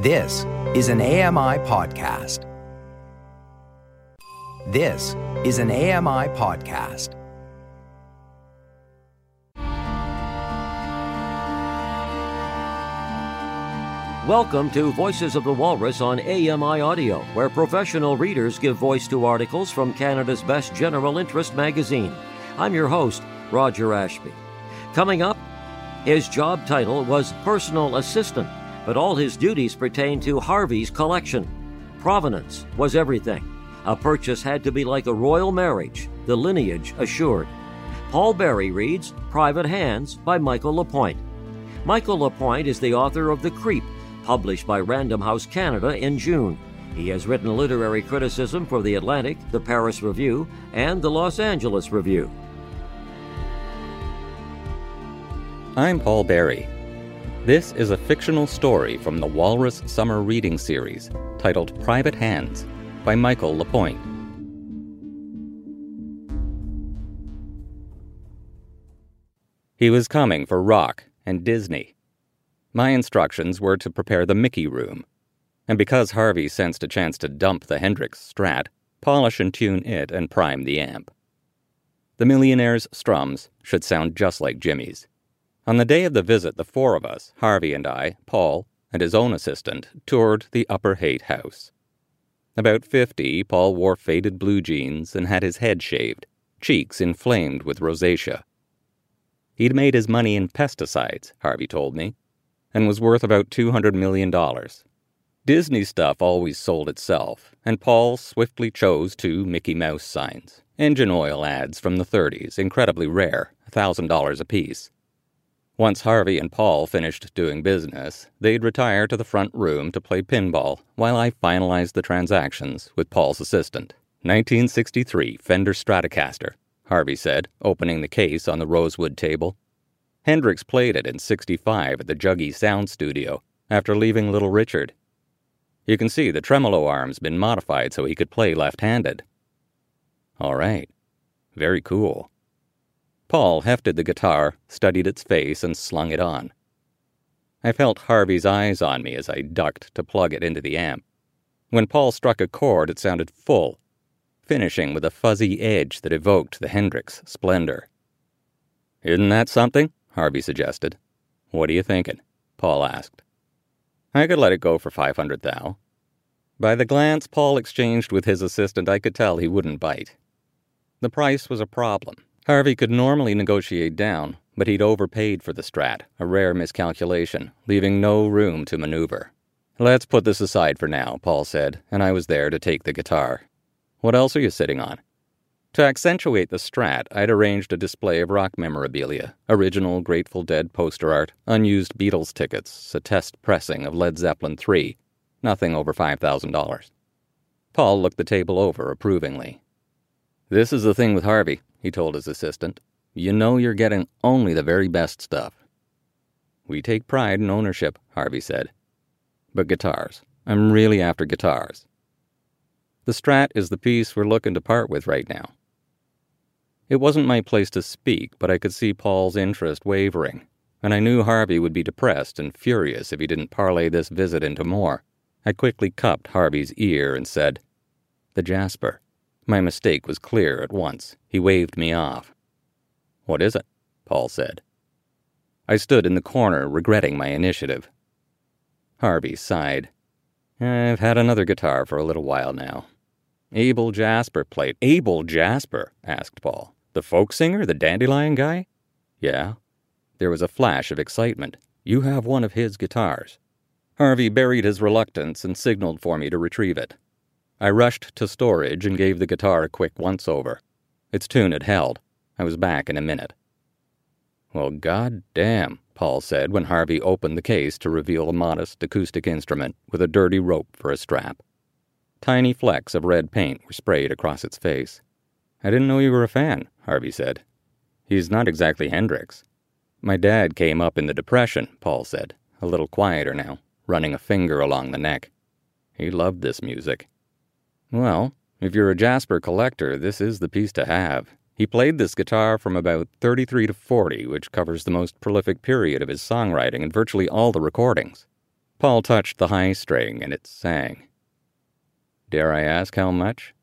This is an AMI podcast. This is an AMI podcast. Welcome to Voices of the Walrus on AMI Audio, where professional readers give voice to articles from Canada's best general interest magazine. I'm your host, Roger Ashby. Coming up, his job title was personal assistant, but all his duties pertain to Harvey's collection. Provenance was everything. A purchase had to be like a royal marriage, the lineage assured. Paul Berry reads Private Hands by Michael Lapointe. Michael Lapointe is the author of The Creep, published by Random House Canada in June. He has written literary criticism for The Atlantic, The Paris Review, and The Los Angeles Review. I'm Paul Berry. This is a fictional story from the Walrus Summer Reading Series titled Private Hands by Michael Lapointe. He was coming for Rock and Disney. My instructions were to prepare the Mickey room, and because Harvey sensed a chance to dump the Hendrix Strat, polish and tune it and prime the amp. The millionaire's strums should sound just like Jimi's. On the day of the visit, the four of us, Harvey and I, Paul, and his own assistant, toured the Upper Haight house. About fifty, Paul wore faded blue jeans and had his head shaved, cheeks inflamed with rosacea. He'd made his money in pesticides, Harvey told me, and was worth about $200 million. Disney stuff always sold itself, and Paul swiftly chose two Mickey Mouse signs, engine oil ads from the 30s, incredibly rare, a $1,000 apiece. Once Harvey and Paul finished doing business, they'd retire to the front room to play pinball while I finalized the transactions with Paul's assistant. 1963 Fender Stratocaster, Harvey said, opening the case on the rosewood table. Hendrix played it in 65 at the Juggy Sound Studio after leaving Little Richard. You can see the tremolo arm's been modified so he could play left handed. All right. Very cool. Paul hefted the guitar, studied its face, and slung it on. I felt Harvey's eyes on me as I ducked to plug it into the amp. When Paul struck a chord, it sounded full, finishing with a fuzzy edge that evoked the Hendrix splendor. Isn't that something? Harvey suggested. What are you thinking? Paul asked. I could let it go for 500 thou. By the glance Paul exchanged with his assistant, I could tell he wouldn't bite. The price was a problem. Harvey could normally negotiate down, but he'd overpaid for the strat, a rare miscalculation, leaving no room to maneuver. Let's put this aside for now, Paul said, and I was there to take the guitar. What else are you sitting on? To accentuate the strat, I'd arranged a display of rock memorabilia original Grateful Dead poster art, unused Beatles tickets, a test pressing of Led Zeppelin III, nothing over $5,000. Paul looked the table over approvingly. This is the thing with Harvey he told his assistant. You know you're getting only the very best stuff. We take pride in ownership, Harvey said. But guitars. I'm really after guitars. The Strat is the piece we're looking to part with right now. It wasn't my place to speak, but I could see Paul's interest wavering, and I knew Harvey would be depressed and furious if he didn't parlay this visit into more. I quickly cupped Harvey's ear and said, The Jasper. My mistake was clear at once. He waved me off. What is it? Paul said. I stood in the corner, regretting my initiative. Harvey sighed. I've had another guitar for a little while now. Abel Jasper played. Abel Jasper? asked Paul. The folk singer, the dandelion guy? Yeah. There was a flash of excitement. You have one of his guitars. Harvey buried his reluctance and signaled for me to retrieve it. I rushed to storage and gave the guitar a quick once over. Its tune had held. I was back in a minute. Well, god damn, Paul said when Harvey opened the case to reveal a modest acoustic instrument with a dirty rope for a strap. Tiny flecks of red paint were sprayed across its face. I didn't know you were a fan, Harvey said. He's not exactly Hendrix. My dad came up in the Depression, Paul said, a little quieter now, running a finger along the neck. He loved this music. Well, if you're a Jasper collector, this is the piece to have. He played this guitar from about 33 to 40, which covers the most prolific period of his songwriting and virtually all the recordings. Paul touched the high string and it sang. Dare I ask how much?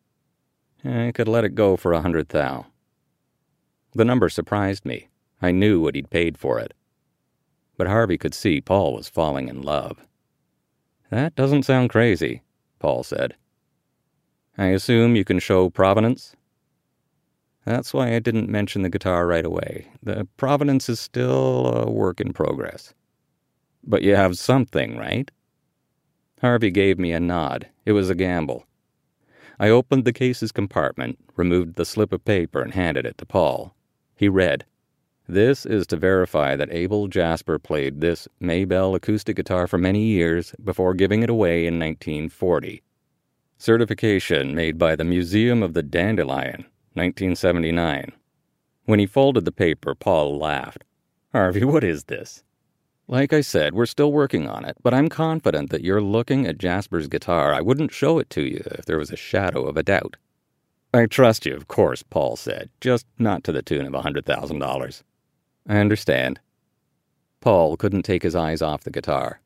I could let it go for a hundred thou. The number surprised me. I knew what he'd paid for it. But Harvey could see Paul was falling in love. That doesn't sound crazy, Paul said. I assume you can show provenance? That's why I didn't mention the guitar right away. The provenance is still a work in progress. But you have something, right? Harvey gave me a nod. It was a gamble. I opened the case's compartment, removed the slip of paper, and handed it to Paul. He read, This is to verify that Abel Jasper played this Maybell acoustic guitar for many years before giving it away in 1940. Certification made by the Museum of the Dandelion, 1979. When he folded the paper, Paul laughed. Harvey, what is this? Like I said, we're still working on it, but I'm confident that you're looking at Jasper's guitar. I wouldn't show it to you if there was a shadow of a doubt. I trust you, of course, Paul said, just not to the tune of a $100,000. I understand. Paul couldn't take his eyes off the guitar.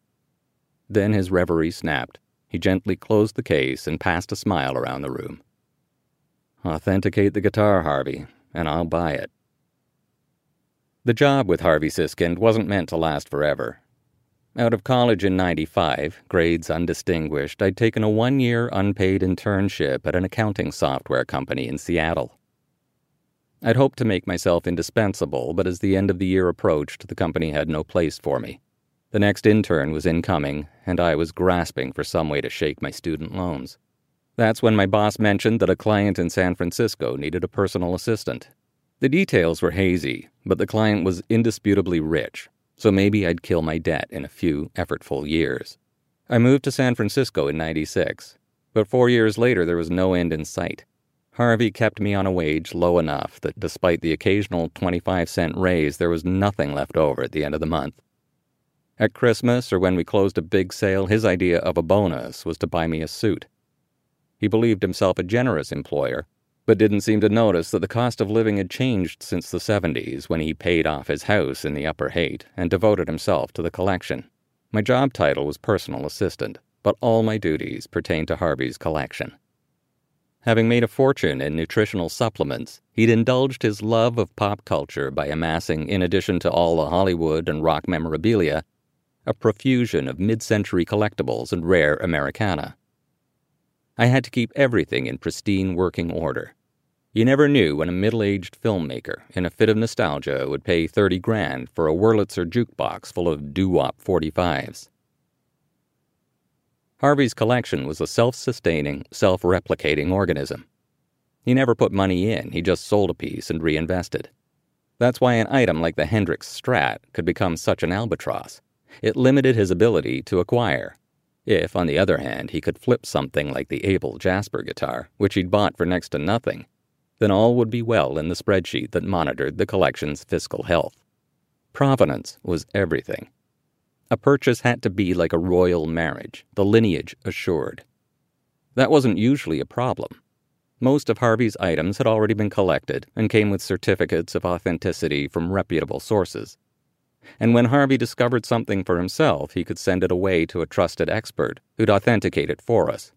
Then his reverie snapped. He gently closed the case and passed a smile around the room. Authenticate the guitar, Harvey, and I'll buy it. The job with Harvey Siskind wasn't meant to last forever. Out of college in 95, grades undistinguished, I'd taken a one year unpaid internship at an accounting software company in Seattle. I'd hoped to make myself indispensable, but as the end of the year approached, the company had no place for me. The next intern was incoming, and I was grasping for some way to shake my student loans. That's when my boss mentioned that a client in San Francisco needed a personal assistant. The details were hazy, but the client was indisputably rich, so maybe I'd kill my debt in a few effortful years. I moved to San Francisco in 96, but four years later there was no end in sight. Harvey kept me on a wage low enough that despite the occasional 25 cent raise, there was nothing left over at the end of the month. At Christmas or when we closed a big sale, his idea of a bonus was to buy me a suit. He believed himself a generous employer, but didn't seem to notice that the cost of living had changed since the 70s when he paid off his house in the Upper Haight and devoted himself to the collection. My job title was personal assistant, but all my duties pertained to Harvey's collection. Having made a fortune in nutritional supplements, he'd indulged his love of pop culture by amassing, in addition to all the Hollywood and rock memorabilia, a profusion of mid century collectibles and rare Americana. I had to keep everything in pristine working order. You never knew when a middle aged filmmaker, in a fit of nostalgia, would pay 30 grand for a Wurlitzer jukebox full of doo wop 45s. Harvey's collection was a self sustaining, self replicating organism. He never put money in, he just sold a piece and reinvested. That's why an item like the Hendrix Strat could become such an albatross. It limited his ability to acquire. If, on the other hand, he could flip something like the Abel Jasper guitar, which he'd bought for next to nothing, then all would be well in the spreadsheet that monitored the collection's fiscal health. Provenance was everything. A purchase had to be like a royal marriage, the lineage assured. That wasn't usually a problem. Most of Harvey's items had already been collected and came with certificates of authenticity from reputable sources and when Harvey discovered something for himself, he could send it away to a trusted expert who'd authenticate it for us.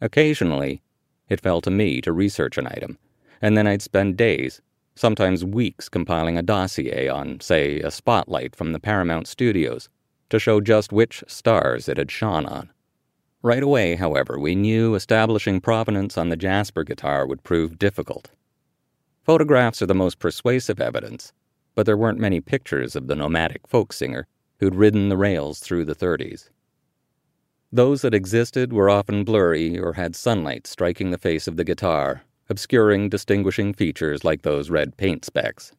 Occasionally, it fell to me to research an item, and then I'd spend days, sometimes weeks, compiling a dossier on, say, a spotlight from the Paramount studios to show just which stars it had shone on. Right away, however, we knew establishing provenance on the Jasper guitar would prove difficult. Photographs are the most persuasive evidence, but there weren't many pictures of the nomadic folk singer who'd ridden the rails through the 30s. Those that existed were often blurry or had sunlight striking the face of the guitar, obscuring distinguishing features like those red paint specks.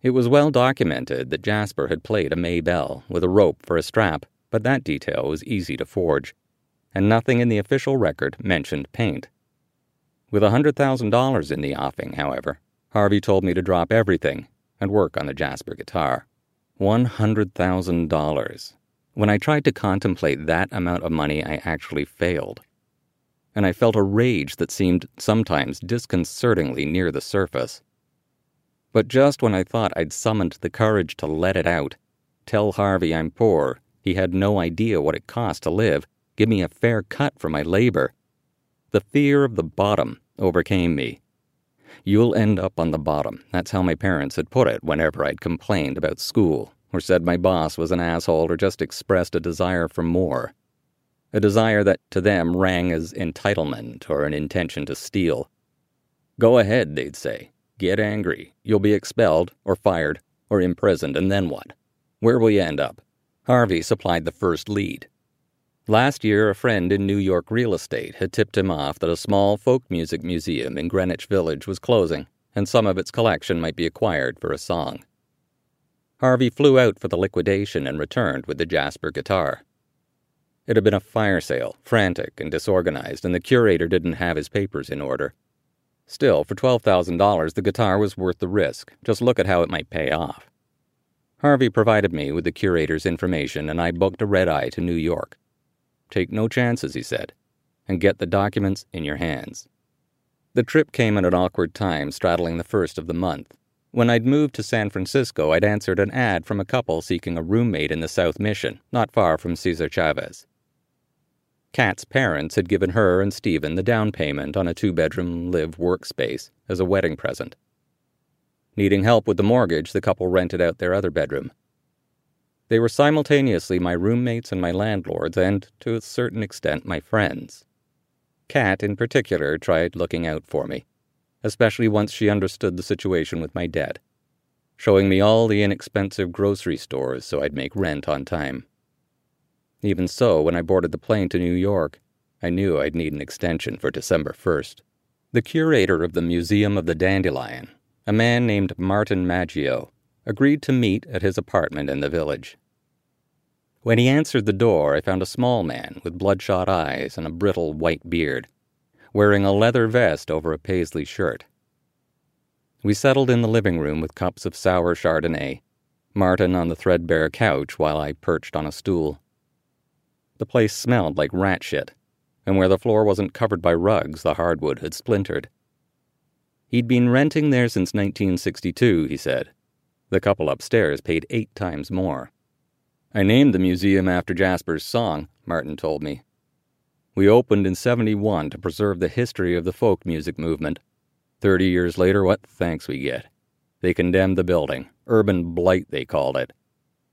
It was well documented that Jasper had played a Maybell with a rope for a strap, but that detail was easy to forge, and nothing in the official record mentioned paint. With a $100,000 in the offing, however, Harvey told me to drop everything and work on the Jasper guitar. $100,000. When I tried to contemplate that amount of money, I actually failed. And I felt a rage that seemed sometimes disconcertingly near the surface. But just when I thought I'd summoned the courage to let it out, tell Harvey I'm poor, He had no idea what it cost to live, give me a fair cut for my labor. The fear of the bottom overcame me. You'll end up on the bottom. That's how my parents had put it whenever I'd complained about school, or said my boss was an asshole, or just expressed a desire for more. A desire that to them rang as entitlement or an intention to steal. Go ahead, they'd say. Get angry. You'll be expelled, or fired, or imprisoned, and then what? Where will you end up? Harvey supplied the first lead. Last year, a friend in New York real estate had tipped him off that a small folk music museum in Greenwich Village was closing, and some of its collection might be acquired for a song. Harvey flew out for the liquidation and returned with the Jasper guitar. It had been a fire sale, frantic and disorganized, and the curator didn't have his papers in order. Still, for $12,000, the guitar was worth the risk. Just look at how it might pay off. Harvey provided me with the curator's information, and I booked a red eye to New York. Take no chances, he said, and get the documents in your hands. The trip came at an awkward time, straddling the first of the month. When I'd moved to San Francisco, I'd answered an ad from a couple seeking a roommate in the South Mission, not far from Cesar Chavez. Kat's parents had given her and Stephen the down payment on a two bedroom live workspace as a wedding present. Needing help with the mortgage, the couple rented out their other bedroom. They were simultaneously my roommates and my landlords, and, to a certain extent, my friends. Kat, in particular, tried looking out for me, especially once she understood the situation with my debt, showing me all the inexpensive grocery stores so I'd make rent on time. Even so, when I boarded the plane to New York, I knew I'd need an extension for December 1st. The curator of the Museum of the Dandelion, a man named Martin Maggio, agreed to meet at his apartment in the village. When he answered the door, I found a small man with bloodshot eyes and a brittle white beard, wearing a leather vest over a paisley shirt. We settled in the living room with cups of sour Chardonnay, Martin on the threadbare couch while I perched on a stool. The place smelled like rat shit, and where the floor wasn't covered by rugs, the hardwood had splintered. He'd been renting there since 1962, he said, the couple upstairs paid eight times more. I named the museum after Jasper's song, Martin told me. We opened in 71 to preserve the history of the folk music movement. Thirty years later, what thanks we get. They condemned the building. Urban blight, they called it.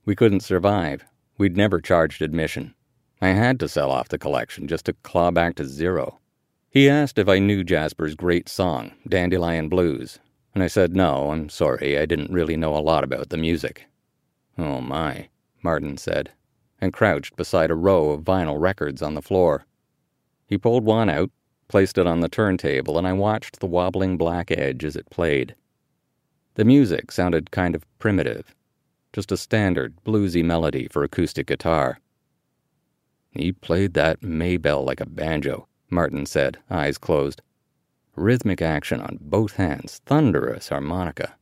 We couldn't survive. We'd never charged admission. I had to sell off the collection just to claw back to zero. He asked if I knew Jasper's great song, Dandelion Blues, and I said, No, I'm sorry, I didn't really know a lot about the music. Oh my, Martin said, and crouched beside a row of vinyl records on the floor. He pulled one out, placed it on the turntable, and I watched the wobbling black edge as it played. The music sounded kind of primitive, just a standard bluesy melody for acoustic guitar. He played that Maybell like a banjo, Martin said, eyes closed rhythmic action on both hands, thunderous harmonica.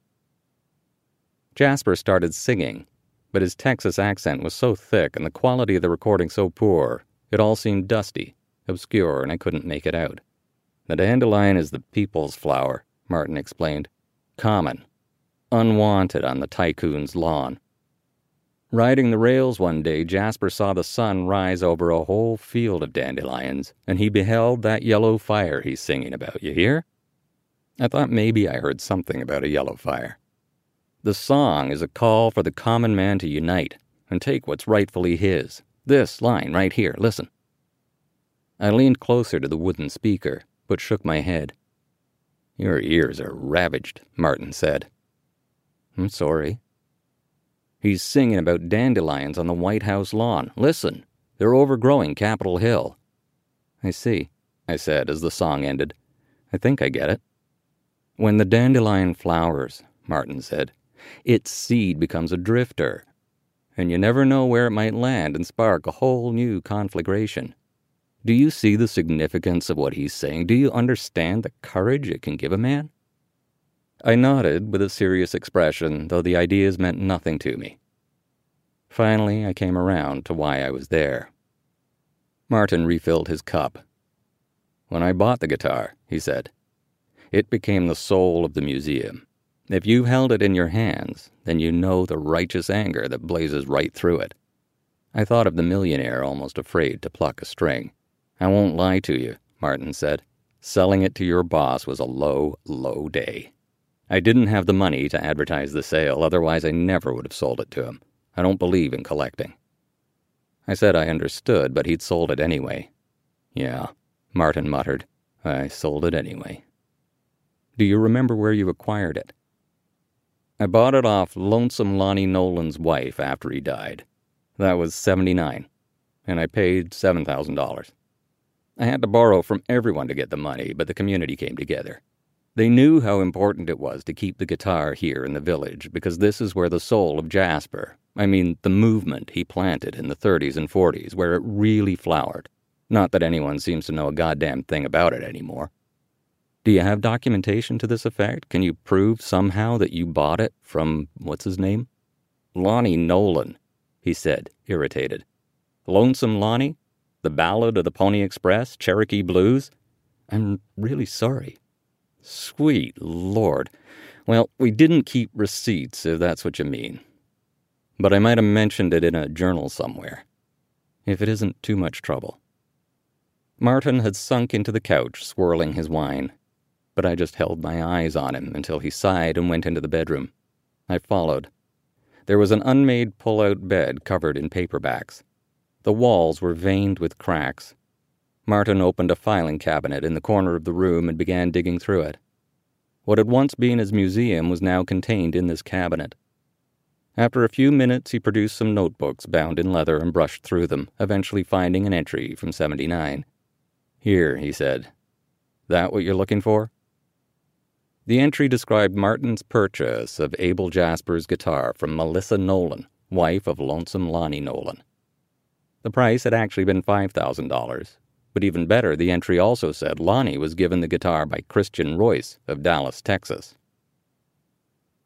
Jasper started singing, but his Texas accent was so thick and the quality of the recording so poor, it all seemed dusty, obscure, and I couldn't make it out. The dandelion is the people's flower, Martin explained. Common. Unwanted on the tycoon's lawn. Riding the rails one day, Jasper saw the sun rise over a whole field of dandelions, and he beheld that yellow fire he's singing about. You hear? I thought maybe I heard something about a yellow fire. The song is a call for the common man to unite and take what's rightfully his. This line right here, listen. I leaned closer to the wooden speaker, but shook my head. Your ears are ravaged, Martin said. I'm sorry, He's singing about dandelions on the White House lawn. Listen, they're overgrowing Capitol Hill. I see, I said as the song ended. I think I get it. When the dandelion flowers, Martin said, its seed becomes a drifter, and you never know where it might land and spark a whole new conflagration. Do you see the significance of what he's saying? Do you understand the courage it can give a man? I nodded with a serious expression, though the ideas meant nothing to me. Finally, I came around to why I was there. Martin refilled his cup. When I bought the guitar, he said, it became the soul of the museum. If you held it in your hands, then you know the righteous anger that blazes right through it. I thought of the millionaire almost afraid to pluck a string. I won't lie to you, Martin said. Selling it to your boss was a low, low day. I didn't have the money to advertise the sale, otherwise, I never would have sold it to him. I don't believe in collecting. I said I understood, but he'd sold it anyway. Yeah, Martin muttered. I sold it anyway. Do you remember where you acquired it? I bought it off Lonesome Lonnie Nolan's wife after he died. That was 79, and I paid $7,000. I had to borrow from everyone to get the money, but the community came together. They knew how important it was to keep the guitar here in the village because this is where the soul of Jasper, I mean the movement he planted in the 30s and 40s, where it really flowered. Not that anyone seems to know a goddamn thing about it anymore. Do you have documentation to this effect? Can you prove somehow that you bought it from what's his name? Lonnie Nolan, he said, irritated. Lonesome Lonnie? The Ballad of the Pony Express? Cherokee Blues? I'm really sorry. Sweet Lord. Well, we didn't keep receipts, if that's what you mean. But I might have mentioned it in a journal somewhere. If it isn't too much trouble. Martin had sunk into the couch, swirling his wine but I just held my eyes on him until he sighed and went into the bedroom. I followed. There was an unmade pull out bed covered in paperbacks. The walls were veined with cracks. Martin opened a filing cabinet in the corner of the room and began digging through it. What had once been his museum was now contained in this cabinet. After a few minutes, he produced some notebooks bound in leather and brushed through them, eventually finding an entry from 79. Here, he said. That what you're looking for? The entry described Martin's purchase of Abel Jasper's guitar from Melissa Nolan, wife of Lonesome Lonnie Nolan. The price had actually been $5,000, but even better, the entry also said Lonnie was given the guitar by Christian Royce of Dallas, Texas.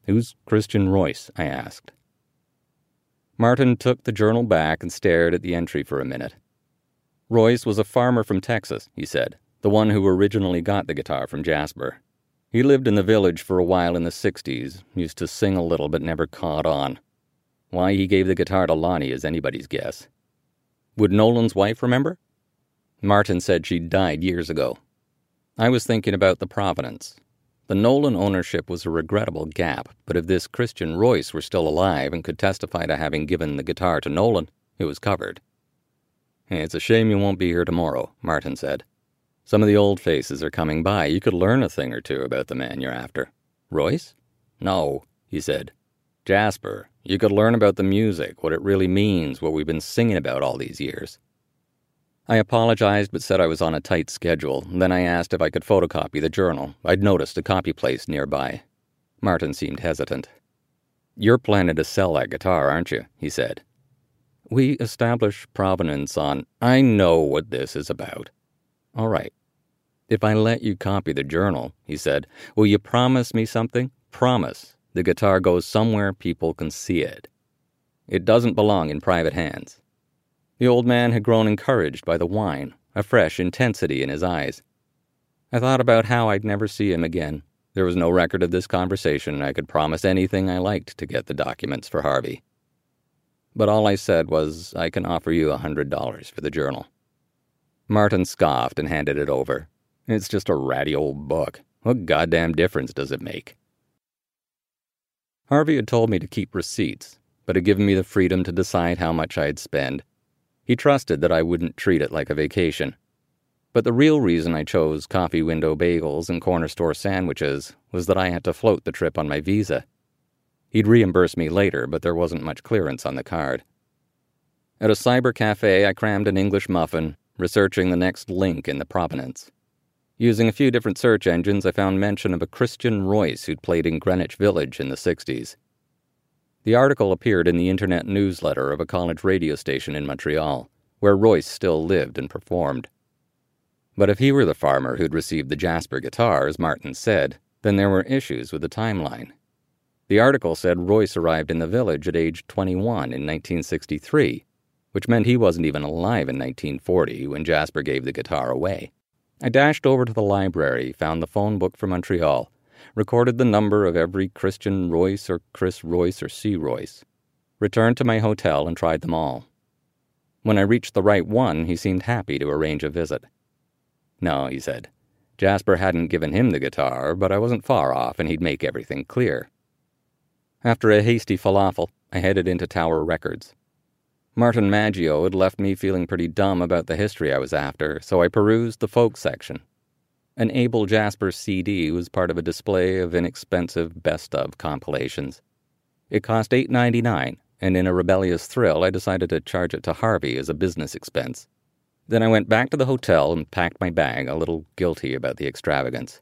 Who's Christian Royce? I asked. Martin took the journal back and stared at the entry for a minute. Royce was a farmer from Texas, he said, the one who originally got the guitar from Jasper. He lived in the village for a while in the 60s, used to sing a little but never caught on. Why he gave the guitar to Lonnie is anybody's guess. Would Nolan's wife remember? Martin said she died years ago. I was thinking about the provenance. The Nolan ownership was a regrettable gap, but if this Christian Royce were still alive and could testify to having given the guitar to Nolan, it was covered. It's a shame you won't be here tomorrow, Martin said. Some of the old faces are coming by. You could learn a thing or two about the man you're after. Royce? No, he said. Jasper, you could learn about the music, what it really means, what we've been singing about all these years. I apologized but said I was on a tight schedule. Then I asked if I could photocopy the journal. I'd noticed a copy place nearby. Martin seemed hesitant. You're planning to sell that guitar, aren't you? he said. We establish provenance on. I know what this is about. All right. If I let you copy the journal, he said, will you promise me something? Promise the guitar goes somewhere people can see it. It doesn't belong in private hands. The old man had grown encouraged by the wine, a fresh intensity in his eyes. I thought about how I'd never see him again. There was no record of this conversation. I could promise anything I liked to get the documents for Harvey. But all I said was, I can offer you a hundred dollars for the journal. Martin scoffed and handed it over. It's just a ratty old book. What goddamn difference does it make? Harvey had told me to keep receipts, but had given me the freedom to decide how much I'd spend. He trusted that I wouldn't treat it like a vacation. But the real reason I chose coffee window bagels and corner store sandwiches was that I had to float the trip on my visa. He'd reimburse me later, but there wasn't much clearance on the card. At a cyber cafe, I crammed an English muffin researching the next link in the provenance. Using a few different search engines, I found mention of a Christian Royce who'd played in Greenwich Village in the 60s. The article appeared in the internet newsletter of a college radio station in Montreal, where Royce still lived and performed. But if he were the farmer who'd received the Jasper guitar, as Martin said, then there were issues with the timeline. The article said Royce arrived in the village at age 21 in 1963, which meant he wasn't even alive in 1940 when Jasper gave the guitar away. I dashed over to the library, found the phone book for Montreal, recorded the number of every Christian Royce or Chris Royce or C. Royce, returned to my hotel and tried them all. When I reached the right one, he seemed happy to arrange a visit. No, he said. Jasper hadn't given him the guitar, but I wasn't far off and he'd make everything clear. After a hasty falafel, I headed into Tower Records. Martin Maggio had left me feeling pretty dumb about the history I was after, so I perused the folk section. An Abel Jasper CD was part of a display of inexpensive best of compilations. It cost $8.99, and in a rebellious thrill, I decided to charge it to Harvey as a business expense. Then I went back to the hotel and packed my bag, a little guilty about the extravagance.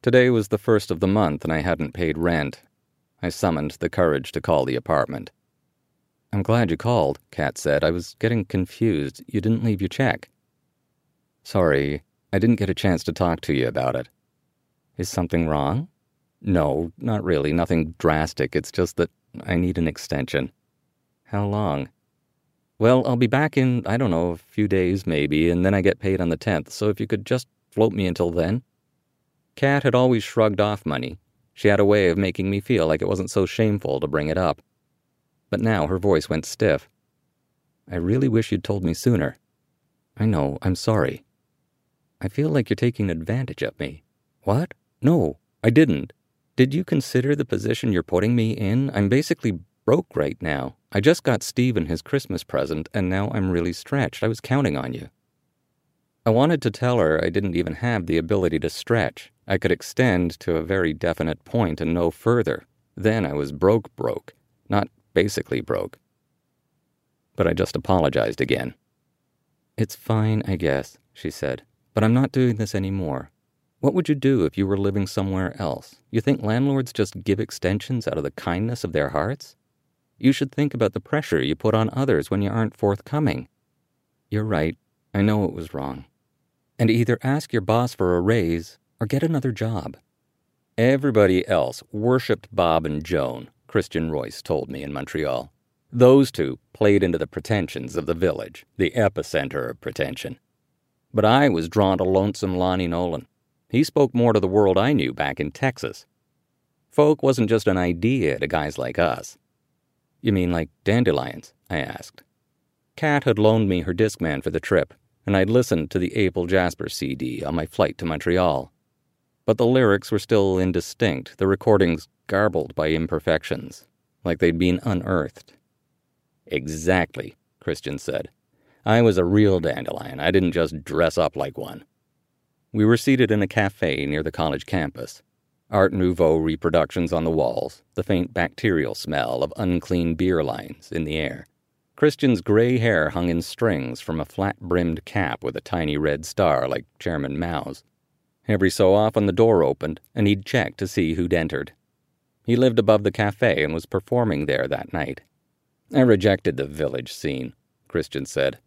Today was the first of the month, and I hadn't paid rent. I summoned the courage to call the apartment. I'm glad you called, Kat said. I was getting confused. You didn't leave your check. Sorry, I didn't get a chance to talk to you about it. Is something wrong? No, not really. Nothing drastic. It's just that I need an extension. How long? Well, I'll be back in, I don't know, a few days maybe, and then I get paid on the 10th, so if you could just float me until then. Kat had always shrugged off money. She had a way of making me feel like it wasn't so shameful to bring it up but now her voice went stiff. I really wish you'd told me sooner. I know, I'm sorry. I feel like you're taking advantage of me. What? No, I didn't. Did you consider the position you're putting me in? I'm basically broke right now. I just got Steven his Christmas present, and now I'm really stretched. I was counting on you. I wanted to tell her I didn't even have the ability to stretch. I could extend to a very definite point and no further. Then I was broke, broke. Not basically broke. But I just apologized again. It's fine, I guess, she said, but I'm not doing this anymore. What would you do if you were living somewhere else? You think landlords just give extensions out of the kindness of their hearts? You should think about the pressure you put on others when you aren't forthcoming. You're right. I know it was wrong. And either ask your boss for a raise or get another job. Everybody else worshipped Bob and Joan, Christian Royce told me in Montreal. Those two played into the pretensions of the village, the epicenter of pretension. But I was drawn to lonesome Lonnie Nolan. He spoke more to the world I knew back in Texas. Folk wasn't just an idea to guys like us. You mean like dandelions? I asked. Kat had loaned me her Discman for the trip, and I'd listened to the Abel Jasper CD on my flight to Montreal. But the lyrics were still indistinct, the recordings garbled by imperfections, like they'd been unearthed. Exactly, Christian said. I was a real dandelion. I didn't just dress up like one. We were seated in a cafe near the college campus. Art Nouveau reproductions on the walls, the faint bacterial smell of unclean beer lines in the air. Christian's gray hair hung in strings from a flat brimmed cap with a tiny red star like Chairman Mao's. Every so often the door opened, and he'd check to see who'd entered. He lived above the cafe and was performing there that night. I rejected the village scene, Christian said.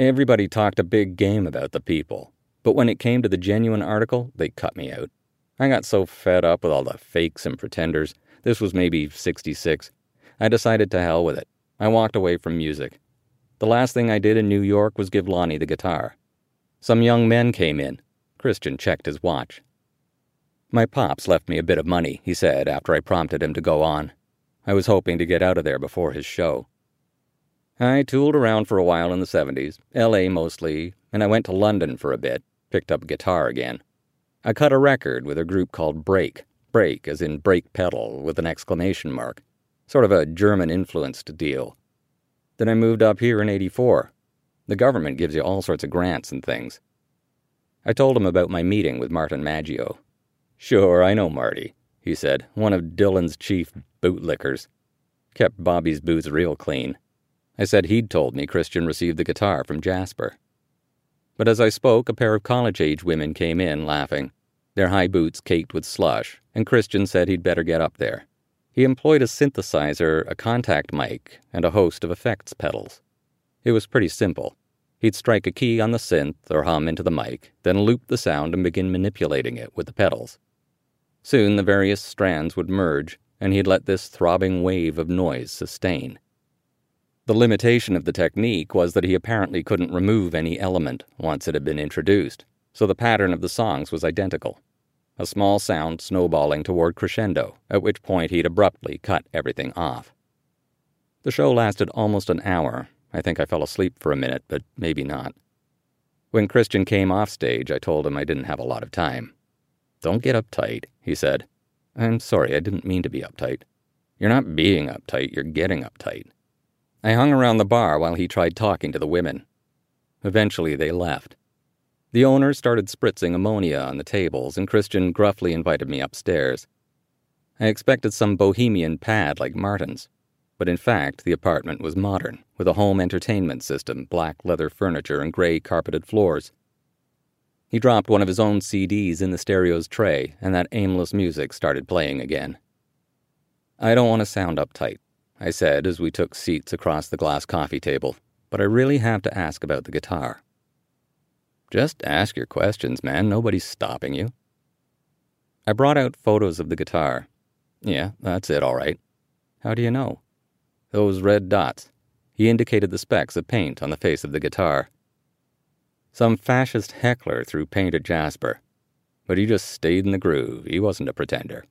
Everybody talked a big game about the people, but when it came to the genuine article, they cut me out. I got so fed up with all the fakes and pretenders. This was maybe 66. I decided to hell with it. I walked away from music. The last thing I did in New York was give Lonnie the guitar. Some young men came in. Christian checked his watch. My pops left me a bit of money, he said after I prompted him to go on. I was hoping to get out of there before his show. I tooled around for a while in the 70s, LA mostly, and I went to London for a bit, picked up guitar again. I cut a record with a group called Brake, brake as in brake pedal with an exclamation mark, sort of a German influenced deal. Then I moved up here in 84. The government gives you all sorts of grants and things. I told him about my meeting with Martin Maggio, Sure, I know Marty, he said, one of Dylan's chief bootlickers. Kept Bobby's boots real clean. I said he'd told me Christian received the guitar from Jasper. But as I spoke, a pair of college age women came in, laughing, their high boots caked with slush, and Christian said he'd better get up there. He employed a synthesizer, a contact mic, and a host of effects pedals. It was pretty simple. He'd strike a key on the synth or hum into the mic, then loop the sound and begin manipulating it with the pedals. Soon the various strands would merge, and he'd let this throbbing wave of noise sustain. The limitation of the technique was that he apparently couldn't remove any element once it had been introduced, so the pattern of the songs was identical. A small sound snowballing toward crescendo, at which point he'd abruptly cut everything off. The show lasted almost an hour, I think I fell asleep for a minute, but maybe not. When Christian came off stage, I told him I didn't have a lot of time. Don't get uptight, he said. I'm sorry, I didn't mean to be uptight. You're not being uptight, you're getting uptight. I hung around the bar while he tried talking to the women. Eventually, they left. The owner started spritzing ammonia on the tables, and Christian gruffly invited me upstairs. I expected some bohemian pad like Martin's, but in fact, the apartment was modern, with a home entertainment system, black leather furniture, and gray carpeted floors. He dropped one of his own CDs in the stereo's tray, and that aimless music started playing again. I don't want to sound uptight, I said as we took seats across the glass coffee table, but I really have to ask about the guitar. Just ask your questions, man. Nobody's stopping you. I brought out photos of the guitar. Yeah, that's it, all right. How do you know? Those red dots. He indicated the specks of paint on the face of the guitar. Some fascist heckler threw paint at Jasper, but he just stayed in the groove. He wasn't a pretender.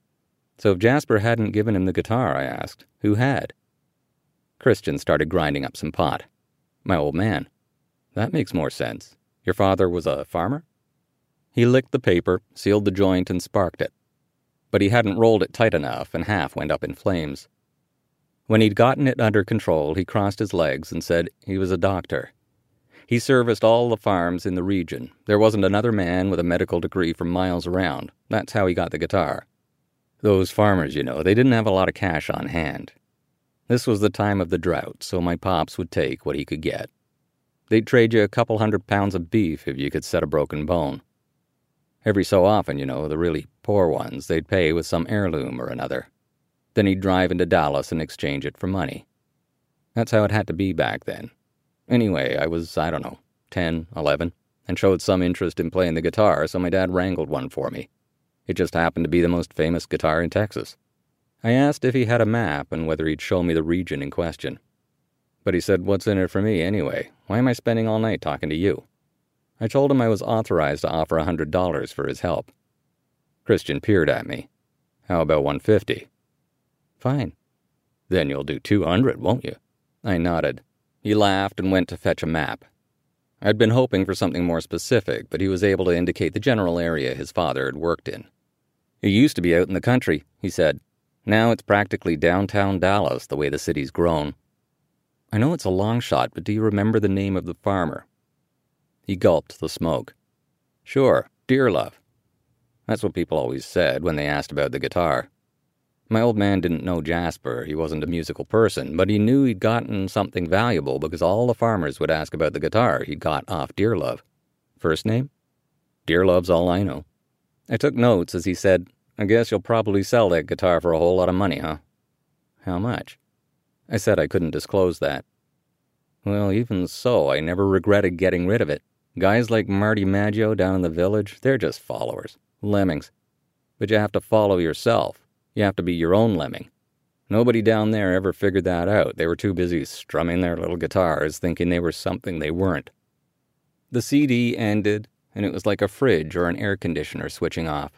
So if Jasper hadn't given him the guitar, I asked, who had? Christian started grinding up some pot. My old man. That makes more sense. Your father was a farmer? He licked the paper, sealed the joint, and sparked it. But he hadn't rolled it tight enough, and half went up in flames. When he'd gotten it under control, he crossed his legs and said he was a doctor. He serviced all the farms in the region. There wasn't another man with a medical degree for miles around. That's how he got the guitar. Those farmers, you know, they didn't have a lot of cash on hand. This was the time of the drought, so my pops would take what he could get. They'd trade you a couple hundred pounds of beef if you could set a broken bone. Every so often, you know, the really poor ones, they'd pay with some heirloom or another. Then he'd drive into Dallas and exchange it for money. That's how it had to be back then. Anyway, I was, I don't know, 10, 11, and showed some interest in playing the guitar, so my dad wrangled one for me. It just happened to be the most famous guitar in Texas. I asked if he had a map and whether he'd show me the region in question. But he said, What's in it for me anyway? Why am I spending all night talking to you? I told him I was authorized to offer a $100 for his help. Christian peered at me. How about 150? Fine. Then you'll do 200, won't you? I nodded. He laughed and went to fetch a map. I'd been hoping for something more specific, but he was able to indicate the general area his father had worked in. It used to be out in the country, he said. Now it's practically downtown Dallas, the way the city's grown. I know it's a long shot, but do you remember the name of the farmer? He gulped the smoke. Sure, Dearlove. That's what people always said when they asked about the guitar. My old man didn't know Jasper, he wasn't a musical person, but he knew he'd gotten something valuable because all the farmers would ask about the guitar he'd got off Dearlove. First name? Dearlove's all I know. I took notes as he said, I guess you'll probably sell that guitar for a whole lot of money, huh? How much? I said I couldn't disclose that. Well, even so, I never regretted getting rid of it. Guys like Marty Maggio down in the village, they're just followers, lemmings. But you have to follow yourself. You have to be your own lemming. Nobody down there ever figured that out. They were too busy strumming their little guitars, thinking they were something they weren't. The CD ended, and it was like a fridge or an air conditioner switching off.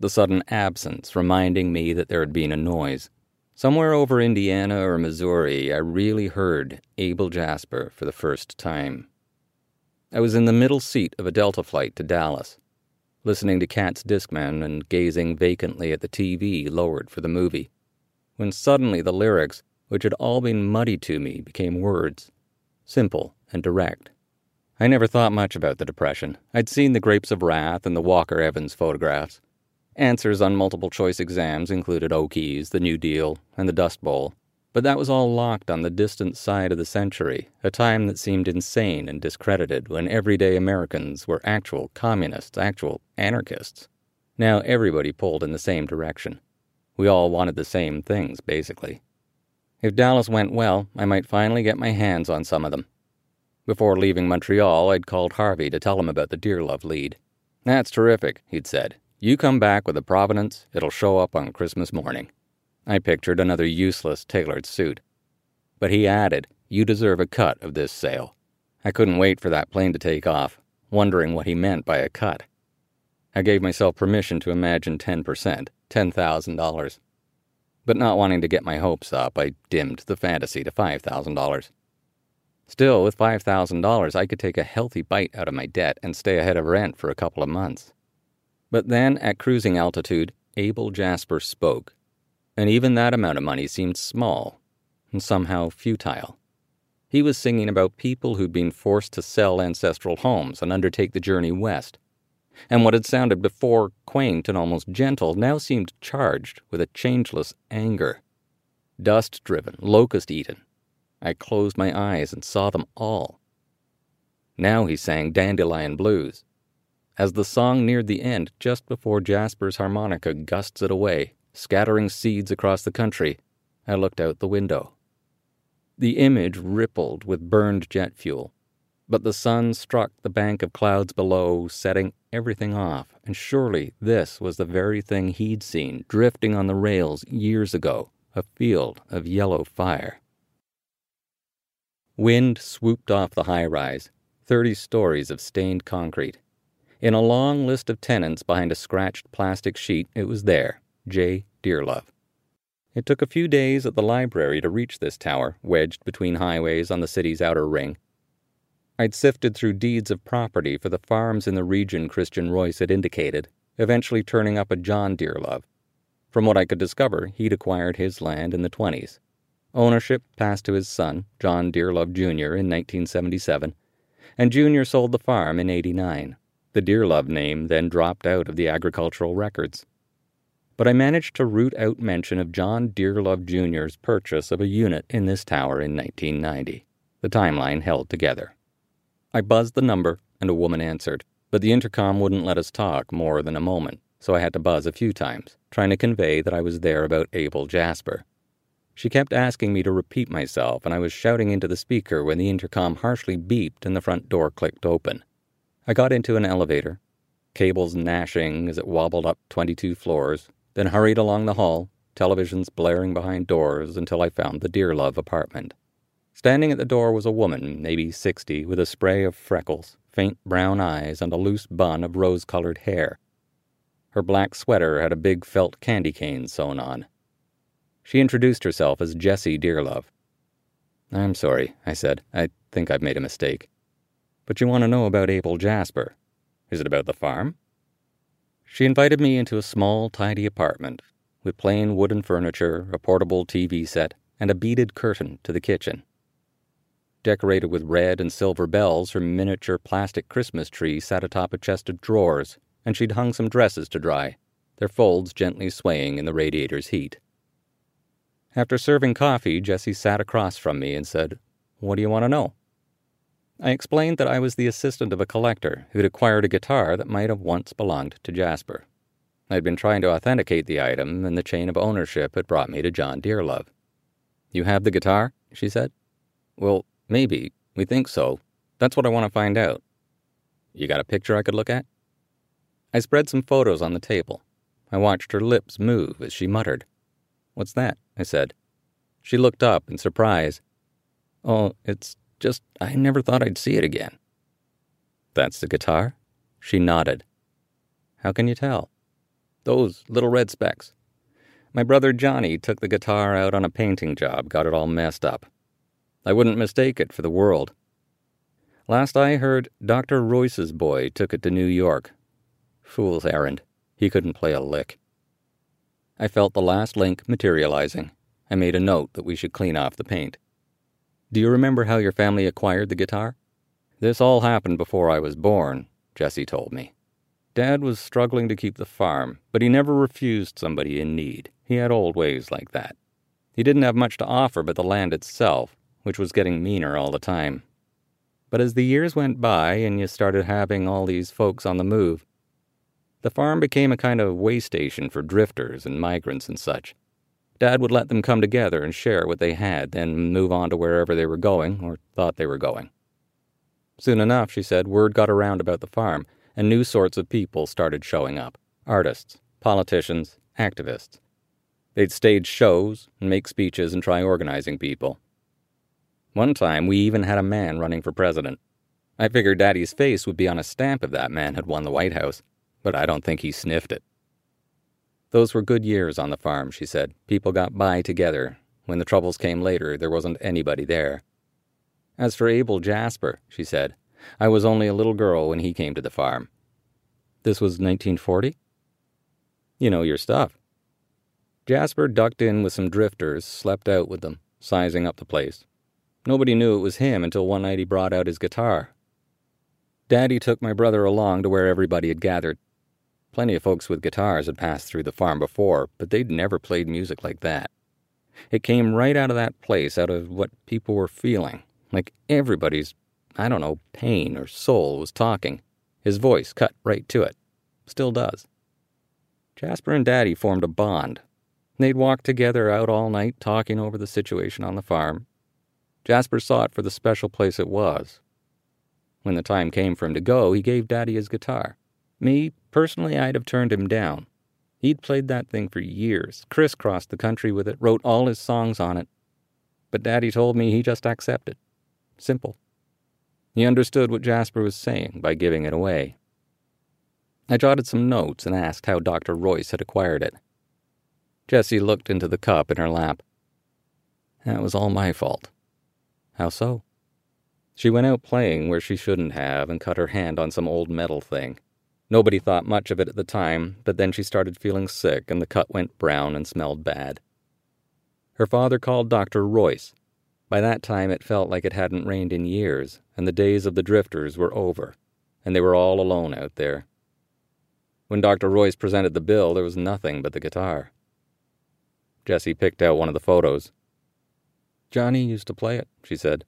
The sudden absence reminding me that there had been a noise. Somewhere over Indiana or Missouri, I really heard Abel Jasper for the first time. I was in the middle seat of a Delta flight to Dallas listening to Kat's Discman and gazing vacantly at the TV lowered for the movie, when suddenly the lyrics, which had all been muddy to me, became words, simple and direct. I never thought much about the Depression. I'd seen the Grapes of Wrath and the Walker Evans photographs. Answers on multiple choice exams included Okies, the New Deal, and the Dust Bowl. But that was all locked on the distant side of the century, a time that seemed insane and discredited when everyday Americans were actual communists, actual anarchists. Now everybody pulled in the same direction. We all wanted the same things, basically. If Dallas went well, I might finally get my hands on some of them. Before leaving Montreal, I'd called Harvey to tell him about the Dearlove lead. That's terrific, he'd said. You come back with a provenance, it'll show up on Christmas morning. I pictured another useless tailored suit. But he added, You deserve a cut of this sale. I couldn't wait for that plane to take off, wondering what he meant by a cut. I gave myself permission to imagine 10%, $10,000. But not wanting to get my hopes up, I dimmed the fantasy to $5,000. Still, with $5,000, I could take a healthy bite out of my debt and stay ahead of rent for a couple of months. But then, at cruising altitude, Abel Jasper spoke, and even that amount of money seemed small and somehow futile. He was singing about people who'd been forced to sell ancestral homes and undertake the journey west. And what had sounded before quaint and almost gentle now seemed charged with a changeless anger. Dust driven, locust eaten. I closed my eyes and saw them all. Now he sang Dandelion Blues. As the song neared the end, just before Jasper's harmonica gusts it away, scattering seeds across the country, I looked out the window. The image rippled with burned jet fuel, but the sun struck the bank of clouds below, setting everything off, and surely this was the very thing he'd seen drifting on the rails years ago a field of yellow fire. Wind swooped off the high rise, 30 stories of stained concrete. In a long list of tenants behind a scratched plastic sheet, it was there J. Dearlove. It took a few days at the library to reach this tower, wedged between highways on the city's outer ring. I'd sifted through deeds of property for the farms in the region Christian Royce had indicated, eventually turning up a John Dearlove. From what I could discover, he'd acquired his land in the 20s. Ownership passed to his son, John Dearlove Jr., in 1977, and Jr. sold the farm in 89. The Dearlove name then dropped out of the agricultural records but I managed to root out mention of John Dearlove Jr.'s purchase of a unit in this tower in 1990. The timeline held together. I buzzed the number, and a woman answered, but the intercom wouldn't let us talk more than a moment, so I had to buzz a few times, trying to convey that I was there about Abel Jasper. She kept asking me to repeat myself, and I was shouting into the speaker when the intercom harshly beeped and the front door clicked open. I got into an elevator, cables gnashing as it wobbled up 22 floors, then hurried along the hall, televisions blaring behind doors until I found the Dearlove apartment. Standing at the door was a woman, maybe sixty, with a spray of freckles, faint brown eyes, and a loose bun of rose colored hair. Her black sweater had a big felt candy cane sewn on. She introduced herself as Jessie Dearlove. I'm sorry, I said. I think I've made a mistake. But you want to know about Abel Jasper. Is it about the farm? She invited me into a small, tidy apartment with plain wooden furniture, a portable TV set, and a beaded curtain to the kitchen. Decorated with red and silver bells, her miniature plastic Christmas tree sat atop a chest of drawers, and she'd hung some dresses to dry, their folds gently swaying in the radiator's heat. After serving coffee, Jessie sat across from me and said, What do you want to know? I explained that I was the assistant of a collector who'd acquired a guitar that might have once belonged to Jasper. I'd been trying to authenticate the item, and the chain of ownership had brought me to John Dearlove. You have the guitar? she said. Well, maybe. We think so. That's what I want to find out. You got a picture I could look at? I spread some photos on the table. I watched her lips move as she muttered. What's that? I said. She looked up in surprise. Oh, it's just, I never thought I'd see it again. That's the guitar? She nodded. How can you tell? Those little red specks. My brother Johnny took the guitar out on a painting job, got it all messed up. I wouldn't mistake it for the world. Last I heard, Dr. Royce's boy took it to New York. Fool's errand. He couldn't play a lick. I felt the last link materializing. I made a note that we should clean off the paint. Do you remember how your family acquired the guitar? This all happened before I was born, Jessie told me. Dad was struggling to keep the farm, but he never refused somebody in need. He had old ways like that. He didn't have much to offer but the land itself, which was getting meaner all the time. But as the years went by and you started having all these folks on the move, the farm became a kind of way station for drifters and migrants and such. Dad would let them come together and share what they had, then move on to wherever they were going, or thought they were going. Soon enough, she said, word got around about the farm, and new sorts of people started showing up artists, politicians, activists. They'd stage shows and make speeches and try organizing people. One time, we even had a man running for president. I figured Daddy's face would be on a stamp if that man had won the White House, but I don't think he sniffed it. Those were good years on the farm, she said. People got by together. When the troubles came later, there wasn't anybody there. As for Abel Jasper, she said, I was only a little girl when he came to the farm. This was 1940? You know your stuff. Jasper ducked in with some drifters, slept out with them, sizing up the place. Nobody knew it was him until one night he brought out his guitar. Daddy took my brother along to where everybody had gathered. Plenty of folks with guitars had passed through the farm before, but they'd never played music like that. It came right out of that place, out of what people were feeling. Like everybody's, I don't know, pain or soul was talking. His voice cut right to it. Still does. Jasper and Daddy formed a bond. They'd walk together out all night talking over the situation on the farm. Jasper saw it for the special place it was. When the time came for him to go, he gave Daddy his guitar. Me, personally, I'd have turned him down. He'd played that thing for years, crisscrossed the country with it, wrote all his songs on it. But Daddy told me he just accepted. Simple. He understood what Jasper was saying by giving it away. I jotted some notes and asked how Dr. Royce had acquired it. Jessie looked into the cup in her lap. That was all my fault. How so? She went out playing where she shouldn't have and cut her hand on some old metal thing. Nobody thought much of it at the time, but then she started feeling sick and the cut went brown and smelled bad. Her father called Dr. Royce. By that time, it felt like it hadn't rained in years, and the days of the drifters were over, and they were all alone out there. When Dr. Royce presented the bill, there was nothing but the guitar. Jessie picked out one of the photos. Johnny used to play it, she said.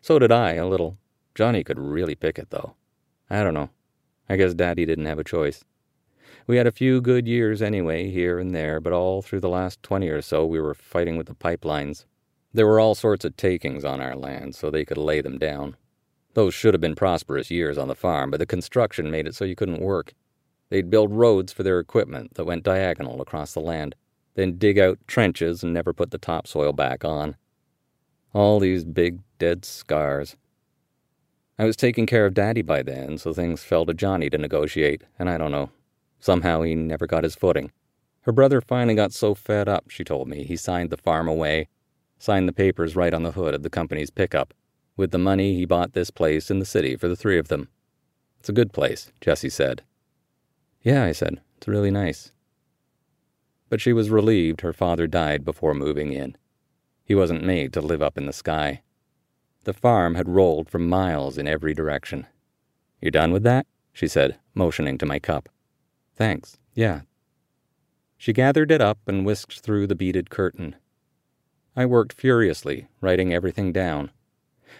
So did I, a little. Johnny could really pick it, though. I don't know. I guess Daddy didn't have a choice. We had a few good years anyway, here and there, but all through the last twenty or so we were fighting with the pipelines. There were all sorts of takings on our land, so they could lay them down. Those should have been prosperous years on the farm, but the construction made it so you couldn't work. They'd build roads for their equipment that went diagonal across the land, then dig out trenches and never put the topsoil back on. All these big, dead scars. I was taking care of Daddy by then, so things fell to Johnny to negotiate, and I don't know. Somehow he never got his footing. Her brother finally got so fed up, she told me, he signed the farm away, signed the papers right on the hood of the company's pickup. With the money, he bought this place in the city for the three of them. It's a good place, Jessie said. Yeah, I said, it's really nice. But she was relieved her father died before moving in. He wasn't made to live up in the sky. The farm had rolled for miles in every direction. You done with that? she said, motioning to my cup. Thanks. Yeah. She gathered it up and whisked through the beaded curtain. I worked furiously, writing everything down.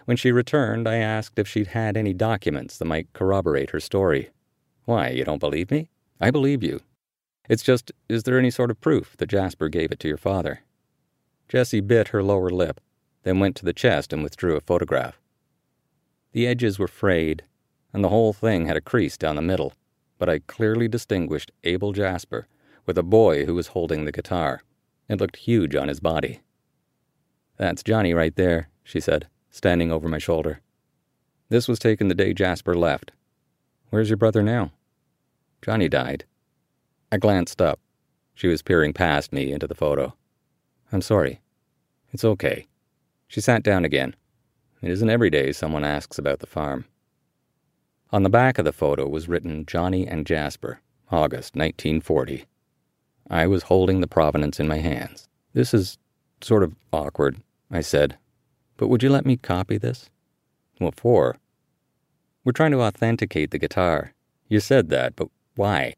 When she returned, I asked if she'd had any documents that might corroborate her story. Why, you don't believe me? I believe you. It's just, is there any sort of proof that Jasper gave it to your father? Jessie bit her lower lip then went to the chest and withdrew a photograph. The edges were frayed, and the whole thing had a crease down the middle, but I clearly distinguished Abel Jasper with a boy who was holding the guitar. It looked huge on his body. That's Johnny right there, she said, standing over my shoulder. This was taken the day Jasper left. Where's your brother now? Johnny died. I glanced up. She was peering past me into the photo. I'm sorry. It's okay. She sat down again. It isn't every day someone asks about the farm. On the back of the photo was written Johnny and Jasper, August 1940. I was holding the provenance in my hands. This is sort of awkward, I said. But would you let me copy this? What for? We're trying to authenticate the guitar. You said that, but why?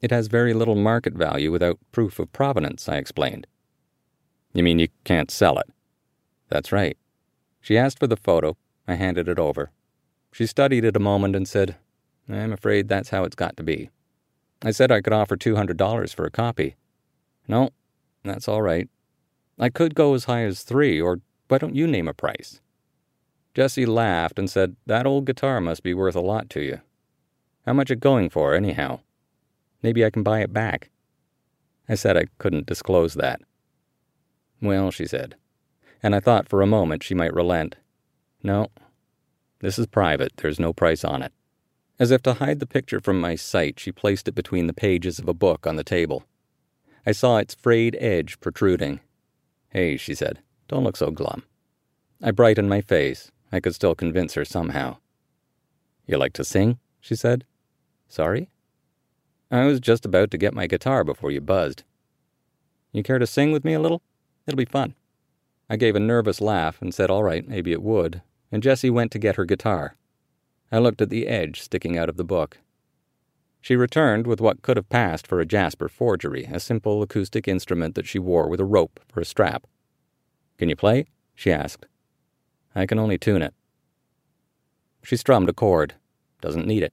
It has very little market value without proof of provenance, I explained. You mean you can't sell it? That's right. She asked for the photo. I handed it over. She studied it a moment and said, I'm afraid that's how it's got to be. I said I could offer $200 for a copy. No, that's all right. I could go as high as three, or why don't you name a price? Jessie laughed and said, That old guitar must be worth a lot to you. How much it going for, anyhow? Maybe I can buy it back. I said I couldn't disclose that. Well, she said, and I thought for a moment she might relent. No, this is private, there's no price on it. As if to hide the picture from my sight, she placed it between the pages of a book on the table. I saw its frayed edge protruding. Hey, she said, don't look so glum. I brightened my face. I could still convince her somehow. You like to sing? she said. Sorry? I was just about to get my guitar before you buzzed. You care to sing with me a little? It'll be fun. I gave a nervous laugh and said all right, maybe it would, and Jessie went to get her guitar. I looked at the edge sticking out of the book. She returned with what could have passed for a Jasper forgery, a simple acoustic instrument that she wore with a rope for a strap. Can you play? she asked. I can only tune it. She strummed a chord. Doesn't need it.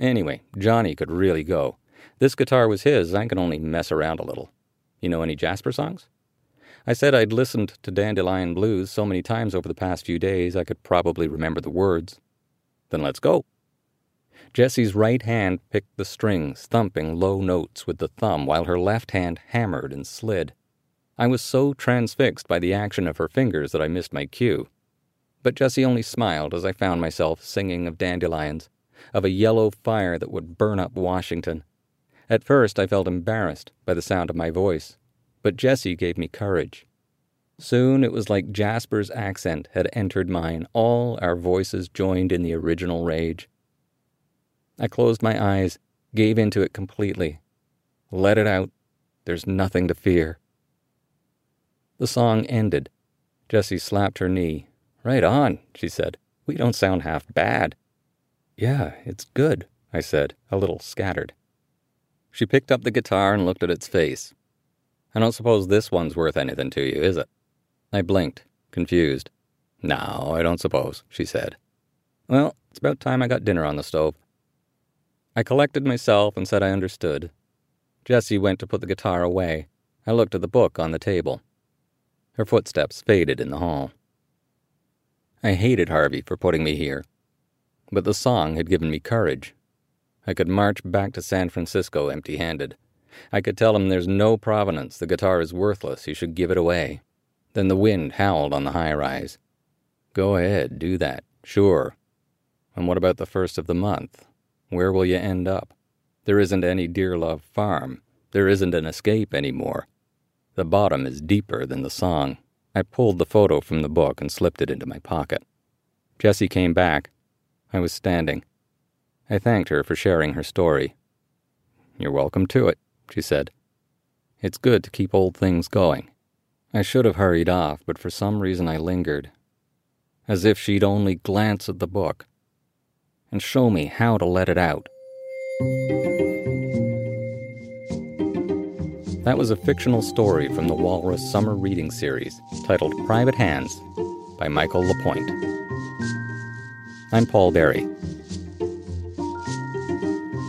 Anyway, Johnny could really go. This guitar was his, I can only mess around a little. You know any Jasper songs? I said I'd listened to Dandelion Blues so many times over the past few days I could probably remember the words. Then let's go. Jessie's right hand picked the strings, thumping low notes with the thumb while her left hand hammered and slid. I was so transfixed by the action of her fingers that I missed my cue. But Jessie only smiled as I found myself singing of dandelions, of a yellow fire that would burn up Washington. At first I felt embarrassed by the sound of my voice, but Jessie gave me courage. Soon it was like Jasper's accent had entered mine, all our voices joined in the original rage. I closed my eyes, gave into it completely. Let it out. There's nothing to fear. The song ended. Jessie slapped her knee. Right on, she said. We don't sound half bad. Yeah, it's good, I said, a little scattered. She picked up the guitar and looked at its face. I don't suppose this one's worth anything to you, is it? I blinked, confused. No, I don't suppose, she said. Well, it's about time I got dinner on the stove. I collected myself and said I understood. Jessie went to put the guitar away. I looked at the book on the table. Her footsteps faded in the hall. I hated Harvey for putting me here, but the song had given me courage. I could march back to San Francisco empty handed. I could tell him there's no provenance, the guitar is worthless, he should give it away. Then the wind howled on the high rise. Go ahead, do that, sure. And what about the first of the month? Where will you end up? There isn't any Dearlove Farm. There isn't an escape anymore. The bottom is deeper than the song. I pulled the photo from the book and slipped it into my pocket. Jessie came back. I was standing. I thanked her for sharing her story. You're welcome to it she said. It's good to keep old things going. I should have hurried off, but for some reason I lingered. As if she'd only glance at the book and show me how to let it out. That was a fictional story from the Walrus Summer Reading Series titled Private Hands by Michael Lapointe. I'm Paul Berry.